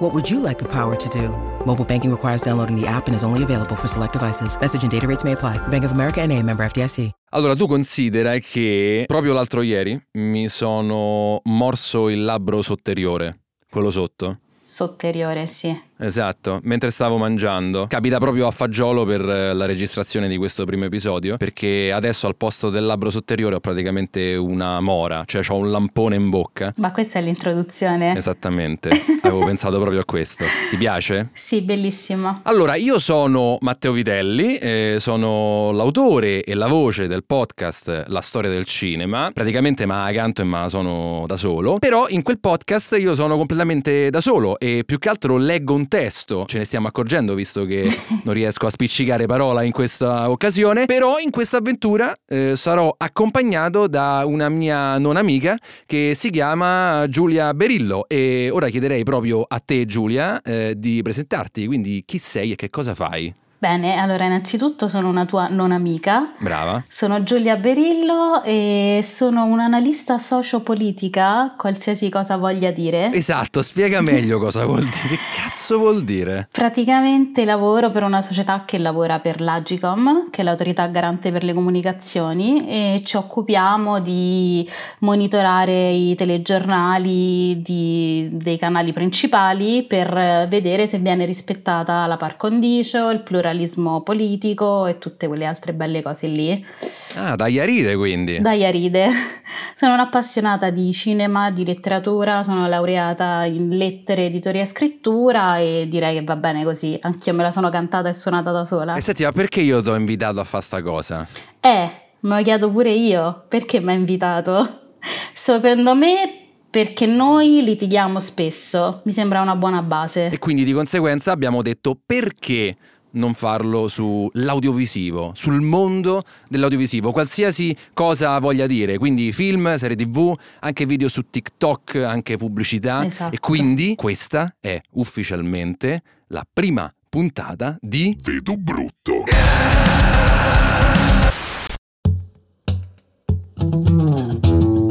What would you like the power to do? Mobile banking requires downloading the app and is only available for select devices. Message and data rates may apply. Bank of America and a member FDIC. Allora, tu considera che proprio l'altro ieri mi sono morso il labbro sotteriore, quello sotto. Sotteriore, sì. Esatto, mentre stavo mangiando. Capita proprio a fagiolo per eh, la registrazione di questo primo episodio, perché adesso al posto del labbro sotteriore ho praticamente una mora, cioè ho un lampone in bocca. Ma questa è l'introduzione. Esattamente, avevo pensato proprio a questo. Ti piace? Sì, bellissima. Allora, io sono Matteo Vitelli, eh, sono l'autore e la voce del podcast La storia del cinema. Praticamente ma canto e ma sono da solo. Però in quel podcast io sono completamente da solo e più che altro leggo un testo. Ce ne stiamo accorgendo visto che non riesco a spiccicare parola in questa occasione. Però in questa avventura eh, sarò accompagnato da una mia non amica che si chiama Giulia Berillo. E ora chiederei proprio a te, Giulia, eh, di presentarti. Quindi chi sei e che cosa fai? Bene, allora innanzitutto sono una tua non amica. Brava. Sono Giulia Berillo e sono un'analista sociopolitica, qualsiasi cosa voglia dire. Esatto, spiega meglio cosa vuol dire. Che cazzo vuol dire? Praticamente lavoro per una società che lavora per l'Agicom, che è l'autorità garante per le comunicazioni, e ci occupiamo di monitorare i telegiornali di, dei canali principali per vedere se viene rispettata la par condicio, il pluralismo politico e tutte quelle altre belle cose lì. Ah, da Iaride quindi. Da Iaride. Sono un'appassionata di cinema, di letteratura, sono laureata in lettere, editoria e scrittura e direi che va bene così. Anch'io me la sono cantata e suonata da sola. E senti, ma perché io ti ho invitato a fare sta cosa? Eh, me lo chiedo pure io. Perché mi ha invitato? Secondo me perché noi litighiamo spesso, mi sembra una buona base. E quindi di conseguenza abbiamo detto perché non farlo sull'audiovisivo, sul mondo dell'audiovisivo, qualsiasi cosa voglia dire, quindi film, serie tv, anche video su TikTok, anche pubblicità Esatto. e quindi questa è ufficialmente la prima puntata di Vedo brutto.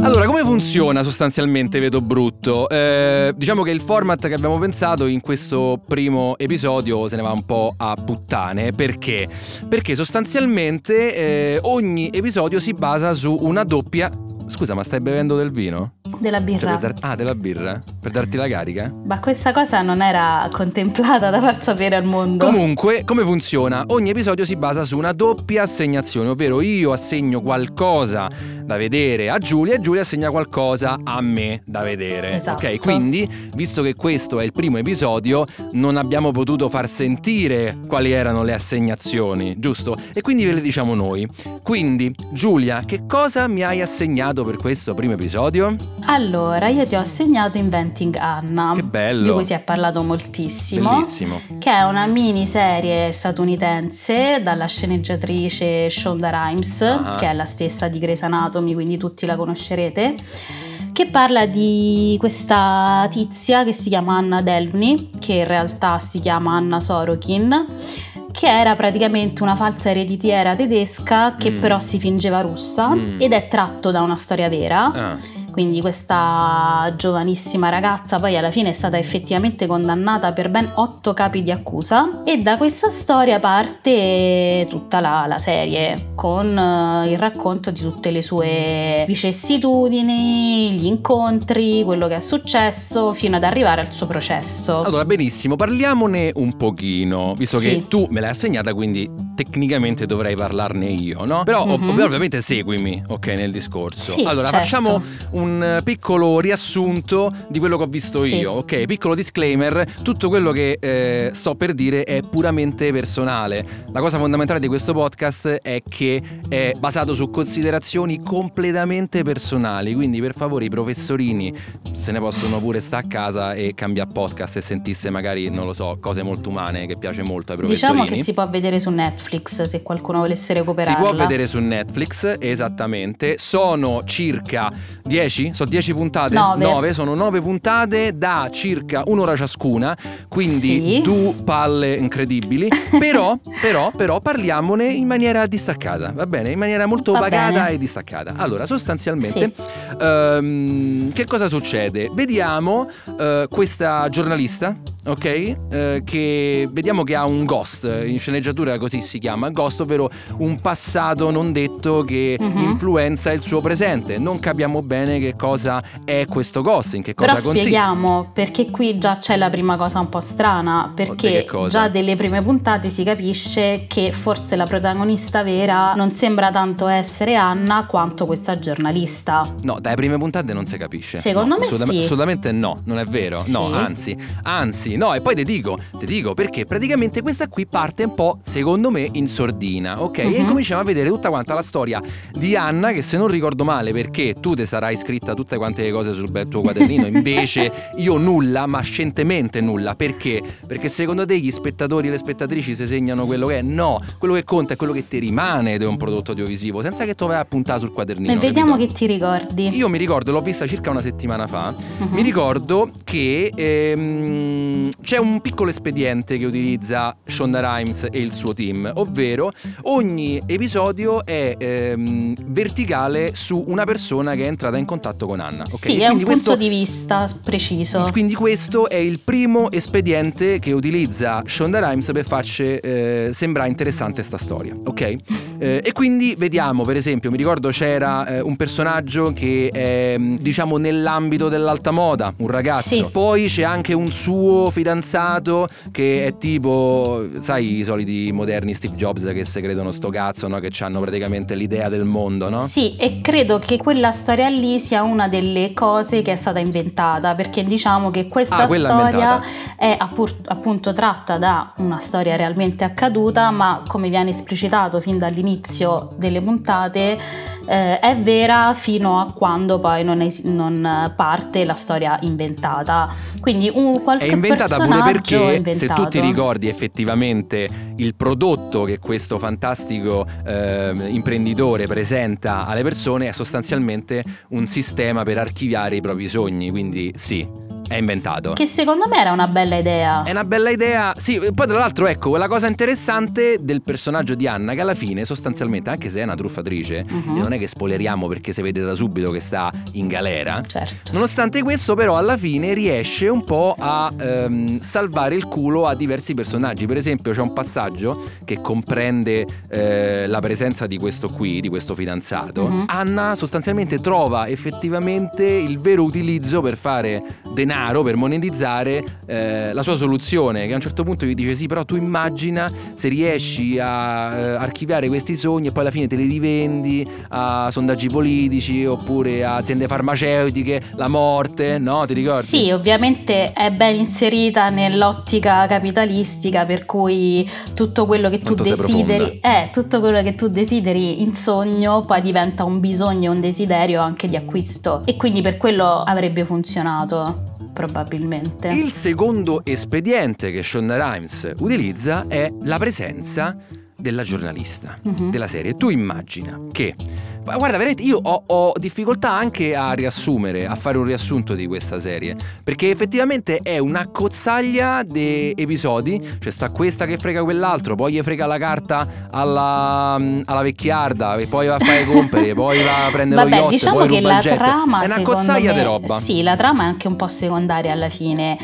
Allora, come funziona sostanzialmente Vedo Brutto? Eh, diciamo che il format che abbiamo pensato in questo primo episodio se ne va un po' a puttane. Perché? Perché sostanzialmente eh, ogni episodio si basa su una doppia... Scusa, ma stai bevendo del vino? Della Cioè, birra. per dar- Ah, della birra? Per darti la carica? Ma questa cosa non era contemplata da far sapere al mondo. Comunque, come funziona? Ogni episodio si basa su una doppia assegnazione, ovvero io assegno qualcosa da vedere a Giulia e Giulia assegna qualcosa a me da vedere. Esatto. Ok, quindi, visto che questo è il primo episodio, non abbiamo potuto far sentire quali erano le assegnazioni, giusto? E quindi ve le diciamo noi. Quindi, Giulia, che cosa mi hai assegnato per questo primo episodio? Allora, io ti ho assegnato Inventing Anna. Che bello. Di cui si è parlato moltissimo. Bellissimo. Che è una miniserie statunitense dalla sceneggiatrice Shonda Rhimes, Ah. che è la stessa di Grey's Anatomy, quindi tutti la conoscerete. Che parla di questa tizia che si chiama Anna Delvey, che in realtà si chiama Anna Sorokin, che era praticamente una falsa ereditiera tedesca che Mm. però si fingeva russa Mm. ed è tratto da una storia vera. Ah, Quindi questa giovanissima ragazza poi alla fine è stata effettivamente condannata per ben otto capi di accusa e da questa storia parte tutta la, la serie con eh, il racconto di tutte le sue vicissitudini, gli incontri, quello che è successo fino ad arrivare al suo processo. Allora, benissimo, parliamone un pochino, visto Sì. che tu me l'hai assegnata, quindi tecnicamente dovrei parlarne io, no? Però ov- Mhm. ovviamente seguimi, ok, nel discorso. Sì, allora, certo. facciamo un un piccolo riassunto di quello che ho visto Sì. io, ok? Piccolo disclaimer, tutto quello che eh, sto per dire è puramente personale. La cosa fondamentale di questo podcast è che è basato su considerazioni completamente personali, quindi per favore i professorini se ne possono pure stare a casa e cambiare podcast e sentisse magari, non lo so, cose molto umane che piace molto ai professorini. Diciamo che si può vedere su Netflix se qualcuno volesse Si recuperarla. può vedere su Netflix, esattamente. Sono circa 10? Sono 10 puntate? Nove. sono 9 puntate da circa un'ora ciascuna, quindi Sì. due palle incredibili. Però, però, però parliamone in maniera distaccata, va bene? In maniera molto Va pagata bene. e distaccata. Allora, sostanzialmente, ehm, che cosa succede? Vediamo eh, questa giornalista. Ok? Eh, che vediamo che ha un ghost, in sceneggiatura così si chiama ghost, ovvero un passato non detto che Mhm. influenza il suo presente. Non capiamo bene che cosa è questo ghost, in che cosa Però consiste. spieghiamo perché qui già c'è la prima cosa un po' strana, perché già delle prime puntate si capisce che forse la protagonista vera non sembra tanto essere Anna quanto questa giornalista. No, dalle prime puntate non si capisce. Secondo No, me assolutam- sì. Assolutamente no, non è vero. Sì. No, anzi, anzi, no, e poi ti dico, ti dico perché praticamente questa qui parte un po', secondo me, in sordina, ok? E Mhm. incominciamo a vedere tutta quanta la storia di Anna, che se non ricordo male, perché tu te sarai scritta tutte quante le cose sul bel tuo quadernino, invece io nulla, ma scientemente nulla. Perché? Perché secondo te gli spettatori e le spettatrici si segnano quello che è? No, quello che conta è quello che ti rimane di un prodotto audiovisivo, senza che tu vai a puntare sul quadernino. E vediamo capito? che ti ricordi. Io mi ricordo, l'ho vista circa una settimana fa. Mhm. Mi ricordo che ehm, c'è un piccolo espediente che utilizza Shonda Rhimes e il suo team, ovvero ogni episodio è ehm, verticale su una persona che è entrata in contatto con Anna. ok? Sì, è un punto questo- di vista preciso. quindi questo è il primo espediente che utilizza Shonda Rhimes per farci eh, sembrare interessante sta storia, ok? Eh, e quindi vediamo, per esempio, mi ricordo c'era eh, un personaggio che è mh, diciamo nell'ambito dell'alta moda, un ragazzo. Sì. Poi c'è anche un suo fidanzato che è tipo, sai, i soliti moderni Steve Jobs che se credono sto cazzo, no? Che hanno praticamente l'idea del mondo, no? Sì, e credo che quella storia lì sia una delle cose che è stata inventata, perché diciamo che questa Ah, storia è appur- appunto tratta da una storia realmente accaduta, ma come viene esplicitato fin dall'inizio delle puntate, eh, è vera fino a quando poi non, es- non parte la storia inventata. Quindi un qualche È inventata pure perché se tu ti ricordi effettivamente il prodotto che questo fantastico ehm, imprenditore presenta alle persone è sostanzialmente un sistema per archiviare i propri sogni, quindi sì, è inventato. Che secondo me era una bella idea. È una bella idea. Sì, poi tra l'altro, ecco, la cosa interessante del personaggio di Anna, che alla fine, sostanzialmente, anche se è una truffatrice, e non è che spoileriamo perché si vede da subito che sta in galera. Certo. Nonostante questo, però, alla fine riesce un po' a ehm, salvare il culo a diversi personaggi. Per esempio, c'è un passaggio che comprende eh, la presenza di questo qui, di questo fidanzato. Mhm. Anna sostanzialmente trova effettivamente il vero utilizzo per fare denaro, per monetizzare eh, la sua soluzione. Che a un certo punto gli dice: Sì, però tu immagina se riesci a eh, archiviare questi sogni e poi alla fine te li rivendi a sondaggi politici oppure a aziende farmaceutiche, la morte, no? Ti ricordi? Sì, ovviamente è ben inserita nell'ottica capitalistica, per cui tutto quello che tu Quanto desideri, eh, tutto quello che tu desideri in sogno poi diventa un bisogno, un desiderio anche di acquisto. E quindi per quello avrebbe funzionato, probabilmente. Il secondo espediente che Shonda Rhimes utilizza è la presenza della giornalista Mhm. della serie. Tu immagina che ma guarda, veramente io ho, ho difficoltà anche a riassumere, a fare un riassunto di questa serie, perché effettivamente è una cozzaglia di episodi, cioè sta questa che frega quell'altro, poi gli frega la carta alla, alla vecchiarda, e poi va a fare compere, poi va a prendere Vabbè, lo yacht, diciamo poi che ruba la il jet. trama è una cozzaglia me, di roba. Sì, la trama è anche un po' secondaria alla fine.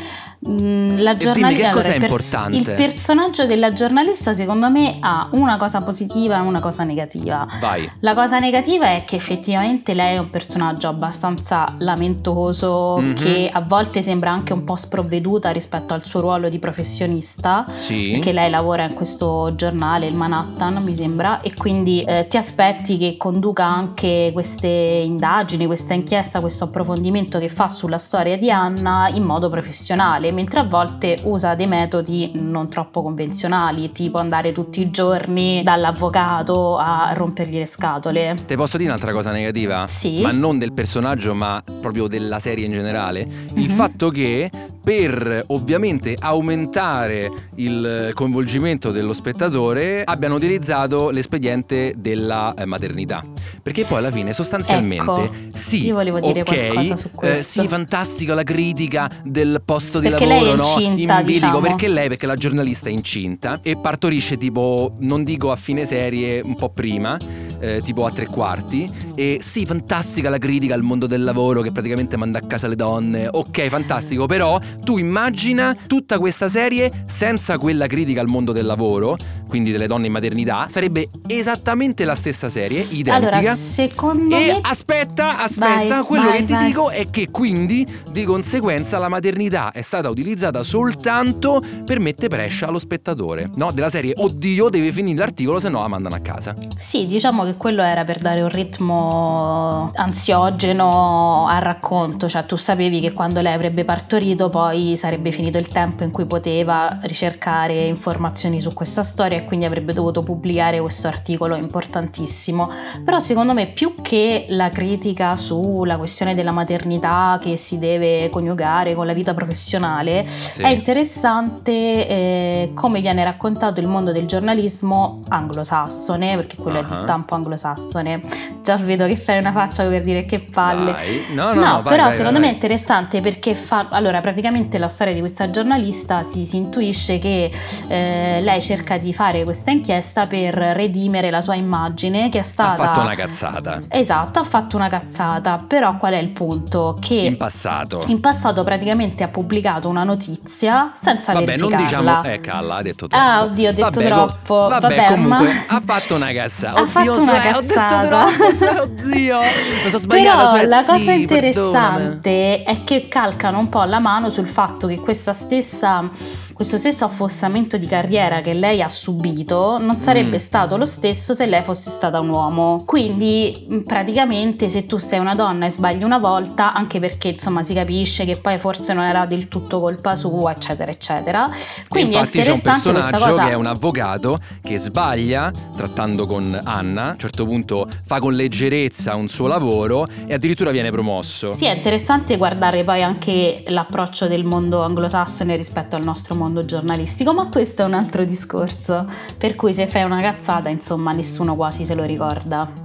Mm, la giornalista, che il pers- importante? il personaggio della giornalista secondo me ha una cosa positiva e una cosa negativa. Vai. La cosa negativa è che effettivamente lei è un personaggio abbastanza lamentoso, Mhm. che a volte sembra anche un po' sprovveduta rispetto al suo ruolo di professionista. Sì. Perché lei lavora in questo giornale, il Manhattan, mi sembra, e quindi eh, ti aspetti che conduca anche queste indagini, questa inchiesta, questo approfondimento che fa sulla storia di Anna in modo professionale, mentre a volte usa dei metodi non troppo convenzionali, tipo andare tutti i giorni dall'avvocato a rompergli le scatole. Ti posso dire un'altra cosa negativa? Sì. Ma non del personaggio, ma proprio della serie in generale. Il Mhm. fatto che per ovviamente aumentare il coinvolgimento dello spettatore abbiano utilizzato l'espediente della eh, maternità. Perché poi alla fine sostanzialmente Ecco, sì, io volevo dire ok, qualcosa su eh, questo. sì, fantastica la critica del posto di Perché lavoro, lei è no? incinta, In bilico, diciamo. perché lei, perché la giornalista è incinta e partorisce tipo, non dico a fine serie, un po' prima, eh, tipo a tre quarti. E sì, fantastica la critica al mondo del lavoro che praticamente manda a casa le donne. Ok, fantastico, però tu immagina tutta questa serie senza quella critica al mondo del lavoro, quindi delle donne in maternità, sarebbe esattamente la stessa serie, identica. Allora, secondo E me... aspetta, aspetta, Vai, quello vai, che ti vai. dico è che quindi di conseguenza la maternità è stata utilizzata soltanto per mettere prescia allo spettatore, no? Della serie oddio deve finire l'articolo se no la mandano a casa. Sì, diciamo che quello era per dare un ritmo ansiogeno al racconto, cioè tu sapevi che quando lei avrebbe partorito poi sarebbe finito il tempo in cui poteva ricercare informazioni su questa storia e quindi avrebbe dovuto pubblicare questo articolo importantissimo. Però secondo me più che la critica sulla questione della maternità che si deve coniugare con la vita professionale, Sì. è interessante eh, come viene raccontato il mondo del giornalismo anglosassone, perché quello è di stampo anglosassone. Già vedo che fai una faccia per dire che palle. Vai. No, no, no, vai, però vai, secondo me è interessante perché fa... Allora, praticamente la storia di questa giornalista si, si intuisce che eh, lei cerca di fare questa inchiesta per redimere la sua immagine che è Ha stata... fatto una cazzata Esatto, ha fatto una cazzata, però qual è il punto? Che in passato. in passato praticamente ha pubblicato una notizia senza Vabbè, non verificarla. diciamo. Eh, calla, ha detto troppo. Ah, oddio, ho detto Vabbè, co- troppo. vabbè, Vabbè, comunque, ma- ha fatto una cazzata. Ha Oddio, fatto una sai, Ho detto cazzata. troppo, oddio. Mi sono sbagliata. Però sai, la sì, cosa perdonami. interessante è che calcano un po' la mano sul fatto che questa stessa, questo stesso affossamento di carriera che lei ha subito non sarebbe Mm. stato lo stesso se lei fosse stata un uomo. Quindi mh, praticamente se tu sei una donna e sbagli una volta, anche perché insomma si capisce che poi forse non era del tutto colpa sua, eccetera, eccetera. Quindi Infatti è c'è un personaggio cosa. che è un avvocato che sbaglia trattando con Anna, a un certo punto fa con leggerezza un suo lavoro e addirittura viene promosso. Sì, è interessante guardare poi anche l'approccio del mondo anglosassone rispetto al nostro mondo giornalistico, ma questo è un altro discorso. Per cui se fai una cazzata, insomma, nessuno quasi se lo ricorda.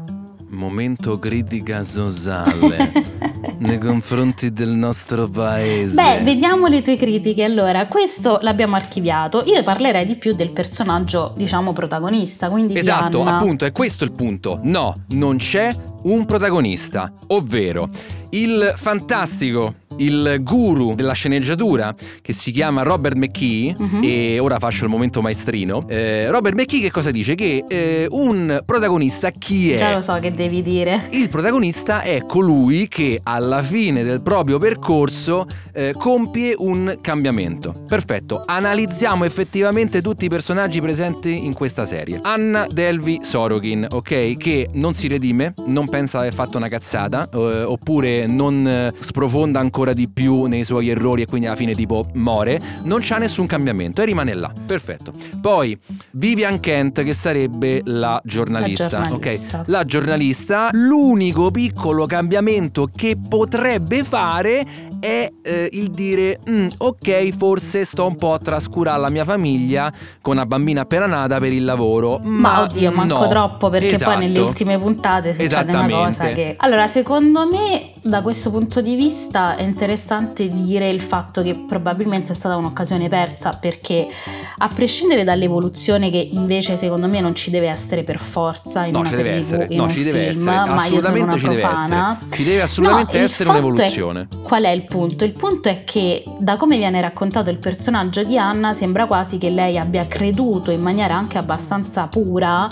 Momento critica sociale nei confronti del nostro paese. Beh, vediamo le tue critiche. Allora, questo l'abbiamo archiviato. Io parlerei di più del personaggio, diciamo, protagonista, quindi Esatto, appunto, è questo il punto. No, non c'è un protagonista, ovvero il fantastico, il guru della sceneggiatura che si chiama Robert McKee Mhm. e ora faccio il momento maestrino. Eh, Robert McKee che cosa dice? Che eh, un protagonista chi è? Già lo so che devi dire. Il protagonista è colui che alla fine del proprio percorso eh, compie un cambiamento. Perfetto, analizziamo effettivamente tutti i personaggi presenti in questa serie. Anna Delvi Sorokin, ok? Che non si redime, non pensa di aver fatto una cazzata, eh, oppure non eh, sprofonda ancora di più nei suoi errori e quindi alla fine tipo muore, non c'ha nessun cambiamento e rimane là. Perfetto. Poi Vivian Kent che sarebbe la giornalista, La giornalista. ok? La giornalista, l'unico piccolo cambiamento che potrebbe fare è eh, il dire "Mm, ok forse sto un po' a trascurare la mia famiglia con una bambina appena nata per il lavoro Ma, oddio, manco no. troppo perché Esatto. poi nelle ultime puntate succede una cosa che... Allora, secondo me, da questo punto di vista è interessante dire il fatto che probabilmente è stata un'occasione persa perché a prescindere dall'evoluzione che invece secondo me non ci deve essere per forza in no, una ci serie deve essere. No, un ci deve film, essere. ma io sono una Assolutamente ci deve profana. essere. Ci deve assolutamente No, essere fatto è- un'evoluzione. Qual è il punto? Il punto è che da come viene raccontato il personaggio di Anna sembra quasi che lei abbia creduto in maniera anche abbastanza pura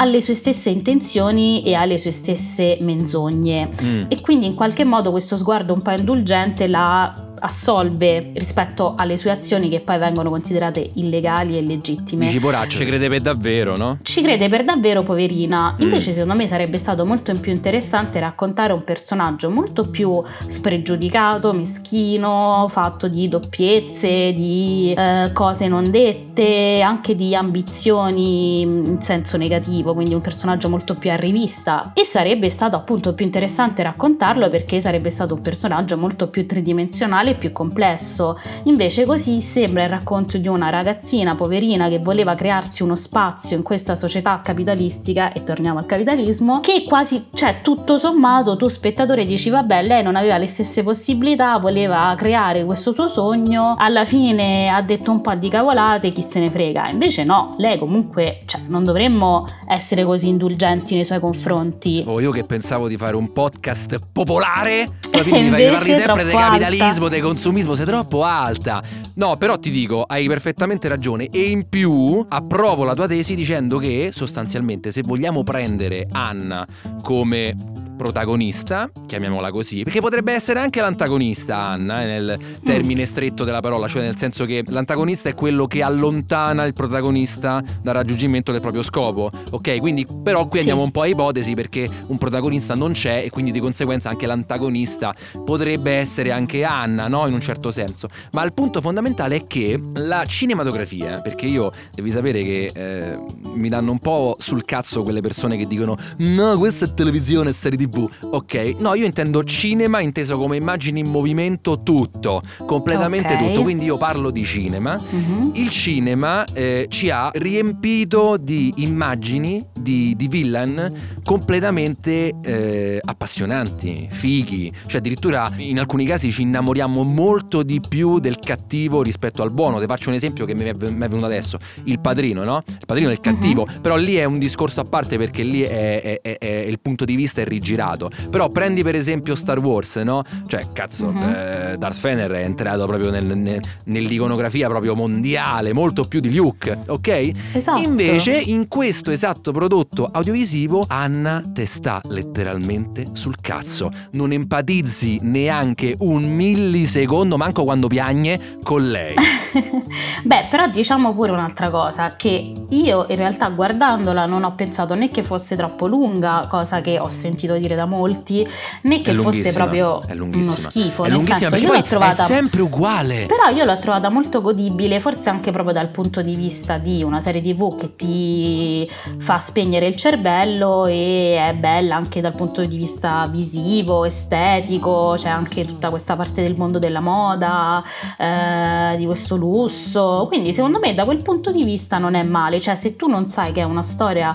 alle sue stesse intenzioni e alle sue stesse menzogne Mm. e quindi in qualche modo questo sguardo un po' indulgente la assolve rispetto alle sue azioni che poi vengono considerate illegali e legittime. Dici poraccio, ci crede per davvero, no? Ci crede per davvero, poverina. Mm. Invece, secondo me, sarebbe stato molto più interessante raccontare un personaggio molto più spregiudicato, meschino, fatto di doppiezze, di eh, cose non dette, anche di ambizioni in senso negativo, quindi un personaggio molto più a rivista. E sarebbe stato appunto più interessante raccontarlo perché sarebbe stato un personaggio molto più tridimensionale e più complesso. Invece così sembra il racconto di una ragazzina poverina che voleva crearsi uno spazio in questa società capitalistica, e torniamo al capitalismo, che quasi, cioè tutto sommato tu spettatore dici vabbè lei non aveva le stesse possibilità, voleva creare questo suo sogno, alla fine ha detto un po' di cavolate, chi se ne frega. Invece no, lei comunque, cioè non dovremmo essere così indulgenti nei suoi confronti. Oh, io che pensavo di fare un podcast popolare, alla fine mi fai- parli sempre troppo capitalismo, alta. di consumismo, sei troppo alta. No, però ti dico, hai perfettamente ragione e in più approvo la tua tesi dicendo che sostanzialmente se vogliamo prendere Anna come protagonista, chiamiamola così, perché potrebbe essere anche l'antagonista Anna, eh, nel termine stretto della parola, cioè nel senso che l'antagonista è quello che allontana il protagonista dal raggiungimento del proprio scopo, ok? Quindi però qui Sì. andiamo un po' a ipotesi perché un protagonista non c'è e quindi di conseguenza anche l'antagonista potrebbe essere anche Anna, no? In un certo senso. Ma il punto fondamentale è che la cinematografia, perché io devi sapere che eh, mi danno un po' sul cazzo quelle persone che dicono no, questa è televisione, è serie tv. Ok, no, io intendo cinema inteso come immagini in movimento tutto, completamente Ok. tutto. Quindi io parlo di cinema Mhm. il cinema eh, ci ha riempito di immagini di, di villain completamente eh, appassionanti, fighi, cioè addirittura in alcuni casi ci innamoriamo molto di più del cattivo rispetto al buono. Ti faccio un esempio che mi è, venuto adesso, il padrino, no? Il padrino è il cattivo, però lì è un discorso a parte perché lì è, è- è- è- il punto di vista è rigirato. Però prendi per esempio Star Wars, no? Cioè, cazzo, Mhm. eh, Darth Vader è entrato proprio nel- nel- nell'iconografia proprio mondiale, molto più di Luke, ok? Esatto. Invece in questo esatto prodotto audiovisivo Anna te sta letteralmente sul cazzo. Non empatizzi neanche un millisecondo, manco quando piagne, con lei. Beh, però diciamo pure un'altra cosa, che io in realtà guardandola non ho pensato né che fosse troppo lunga, cosa che ho sentito dire da molti, né che fosse proprio uno schifo. È lunghissima senso, io l'ho trovata è sempre uguale. Però io l'ho trovata molto godibile, forse anche proprio dal punto di vista di una serie TV che ti fa spegnere il cervello e è bella anche dal punto di vista visivo, estetico, c'è anche tutta questa parte del mondo della moda, eh, di questo lusso. Quindi secondo me da quel punto di vista non è male, cioè se tu non sai che è una storia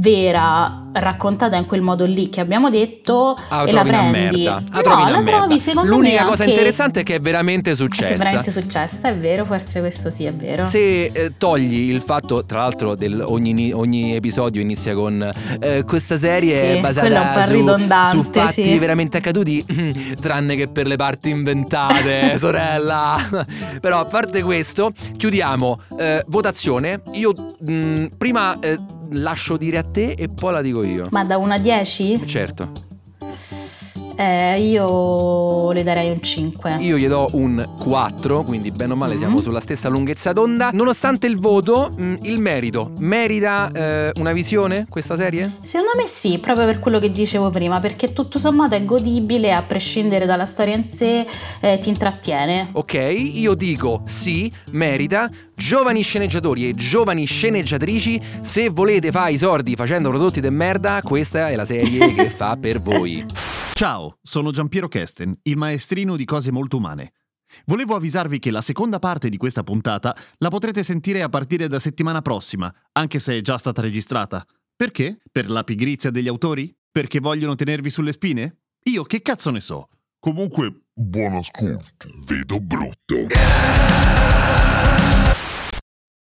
vera raccontata in quel modo lì che abbiamo detto Ah, e la prendi. Ah, no, trovi la trovi secondo L'unica me cosa anche- interessante è che è veramente successa. è veramente successa, è vero, forse questo sì è vero. Se eh, togli il fatto, tra l'altro, del ogni, ogni episodio inizia con eh, questa serie Sì, basata su, su fatti sì. veramente accaduti, tranne che per le parti inventate, sorella. Però a parte questo, chiudiamo. Eh, votazione. Io mh, prima eh, lascio dire a te e poi la dico io. Ma da 1 a 10? Certo. Eh, io le darei un 5. Io gli do un 4, quindi bene o male Mhm. siamo sulla stessa lunghezza d'onda. Nonostante il voto, mh, il merito. Merita eh, una visione questa serie? Secondo me sì, proprio per quello che dicevo prima, perché tutto sommato è godibile, a prescindere dalla storia in sé, eh, ti intrattiene. Ok, io dico sì, merita. Giovani sceneggiatori e giovani sceneggiatrici, se volete fare i sordi facendo prodotti de merda, questa è la serie che fa per voi. Ciao, sono Giampiero Kesten, il maestrino di cose molto umane. Volevo avvisarvi che la seconda parte di questa puntata la potrete sentire a partire da settimana prossima, anche se è già stata registrata. Perché? Per la pigrizia degli autori? Perché vogliono tenervi sulle spine? Io che cazzo ne so? Comunque, buon ascolto. Vedo brutto.